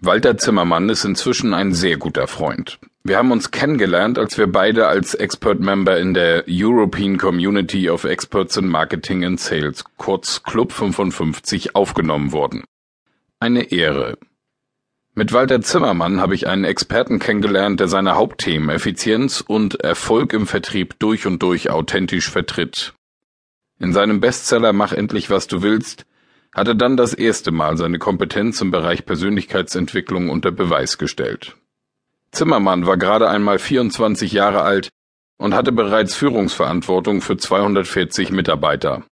Walter Zimmermann ist inzwischen ein sehr guter Freund. Wir haben uns kennengelernt, als wir beide als Expert Member in der European Community of Experts in Marketing and Sales, kurz Club 55, aufgenommen wurden. Eine Ehre. Mit Walter Zimmermann habe ich einen Experten kennengelernt, der seine Hauptthemen Effizienz und Erfolg im Vertrieb durch und durch authentisch vertritt. In seinem Bestseller Mach endlich was du willst hat er dann das erste Mal seine Kompetenz im Bereich Persönlichkeitsentwicklung unter Beweis gestellt. Zimmermann war gerade einmal 24 Jahre alt und hatte bereits Führungsverantwortung für 240 Mitarbeiter.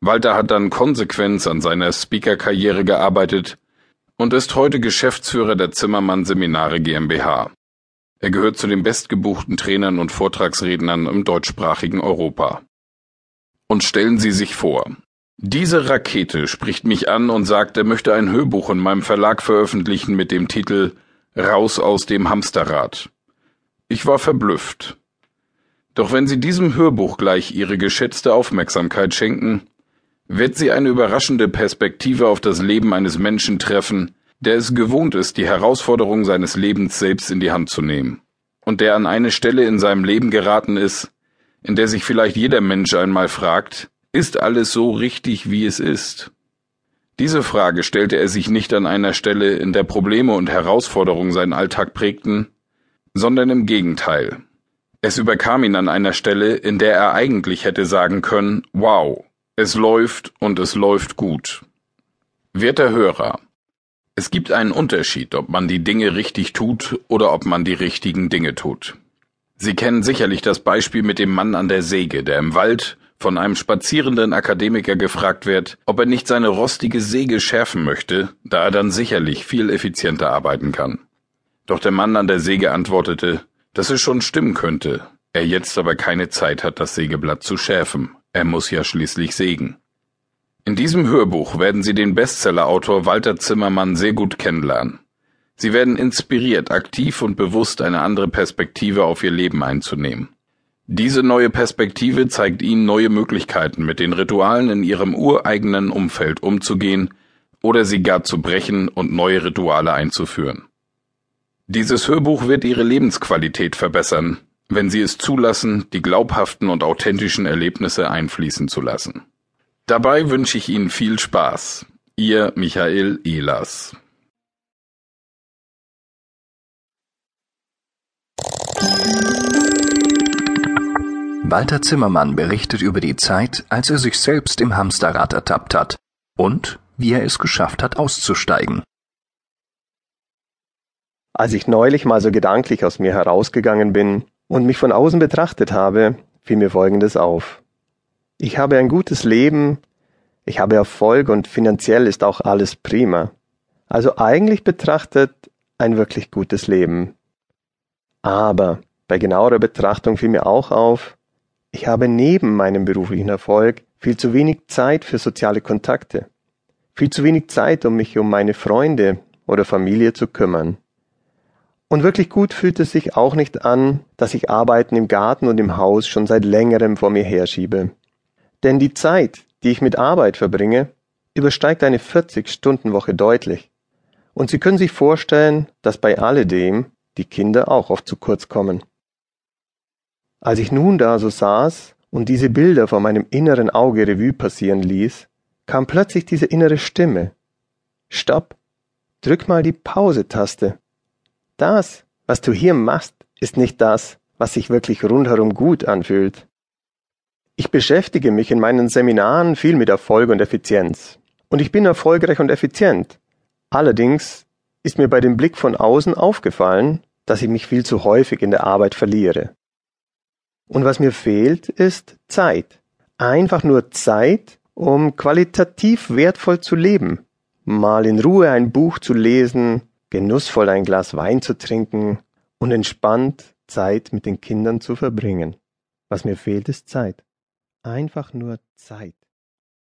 Walter hat dann konsequent an seiner Speaker-Karriere gearbeitet und ist heute Geschäftsführer der Zimmermann Seminare GmbH. Er gehört zu den bestgebuchten Trainern und Vortragsrednern im deutschsprachigen Europa. Und stellen Sie sich vor, diese Rakete spricht mich an und sagt, er möchte ein Hörbuch in meinem Verlag veröffentlichen mit dem Titel Raus aus dem Hamsterrad. Ich war verblüfft. Doch wenn Sie diesem Hörbuch gleich Ihre geschätzte Aufmerksamkeit schenken, wird Sie eine überraschende Perspektive auf das Leben eines Menschen treffen, der es gewohnt ist, die Herausforderung seines Lebens selbst in die Hand zu nehmen, und der an eine Stelle in seinem Leben geraten ist, in der sich vielleicht jeder Mensch einmal fragt, ist alles so richtig, wie es ist? Diese Frage stellte er sich nicht an einer Stelle, in der Probleme und Herausforderungen seinen Alltag prägten, sondern im Gegenteil. Es überkam ihn an einer Stelle, in der er eigentlich hätte sagen können, wow, es läuft und es läuft gut. Werter Hörer, es gibt einen Unterschied, ob man die Dinge richtig tut oder ob man die richtigen Dinge tut. Sie kennen sicherlich das Beispiel mit dem Mann an der Säge, der im Wald von einem spazierenden Akademiker gefragt wird, ob er nicht seine rostige Säge schärfen möchte, da er dann sicherlich viel effizienter arbeiten kann. Doch der Mann an der Säge antwortete, dass es schon stimmen könnte, er jetzt aber keine Zeit hat, das Sägeblatt zu schärfen, er muss ja schließlich sägen. In diesem Hörbuch werden Sie den Bestsellerautor Walter Zimmermann sehr gut kennenlernen. Sie werden inspiriert, aktiv und bewusst eine andere Perspektive auf Ihr Leben einzunehmen. Diese neue Perspektive zeigt Ihnen neue Möglichkeiten, mit den Ritualen in Ihrem ureigenen Umfeld umzugehen oder sie gar zu brechen und neue Rituale einzuführen. Dieses Hörbuch wird Ihre Lebensqualität verbessern, wenn Sie es zulassen, die glaubhaften und authentischen Erlebnisse einfließen zu lassen. Dabei wünsche ich Ihnen viel Spaß. Ihr Michael Ehlers. Walter Zimmermann berichtet über die Zeit, als er sich selbst im Hamsterrad ertappt hat und wie er es geschafft hat, auszusteigen. Als ich neulich mal so gedanklich aus mir herausgegangen bin und mich von außen betrachtet habe, fiel mir Folgendes auf. Ich habe ein gutes Leben, ich habe Erfolg und finanziell ist auch alles prima. Also eigentlich betrachtet ein wirklich gutes Leben. Aber bei genauerer Betrachtung fiel mir auch auf, ich habe neben meinem beruflichen Erfolg viel zu wenig Zeit für soziale Kontakte, viel zu wenig Zeit, um mich um meine Freunde oder Familie zu kümmern. Und wirklich gut fühlt es sich auch nicht an, dass ich Arbeiten im Garten und im Haus schon seit längerem vor mir herschiebe. Denn die Zeit, die ich mit Arbeit verbringe, übersteigt eine 40-Stunden-Woche deutlich. Und Sie können sich vorstellen, dass bei alledem die Kinder auch oft zu kurz kommen. Als ich nun da so saß und diese Bilder vor meinem inneren Auge Revue passieren ließ, kam plötzlich diese innere Stimme. Stopp! Drück mal die Pause-Taste. Das, was du hier machst, ist nicht das, was sich wirklich rundherum gut anfühlt. Ich beschäftige mich in meinen Seminaren viel mit Erfolg und Effizienz. Und ich bin erfolgreich und effizient. Allerdings ist mir bei dem Blick von außen aufgefallen, dass ich mich viel zu häufig in der Arbeit verliere. Und was mir fehlt, ist Zeit. Einfach nur Zeit, um qualitativ wertvoll zu leben. Mal in Ruhe ein Buch zu lesen, genussvoll ein Glas Wein zu trinken und entspannt Zeit mit den Kindern zu verbringen. Was mir fehlt, ist Zeit. Einfach nur Zeit.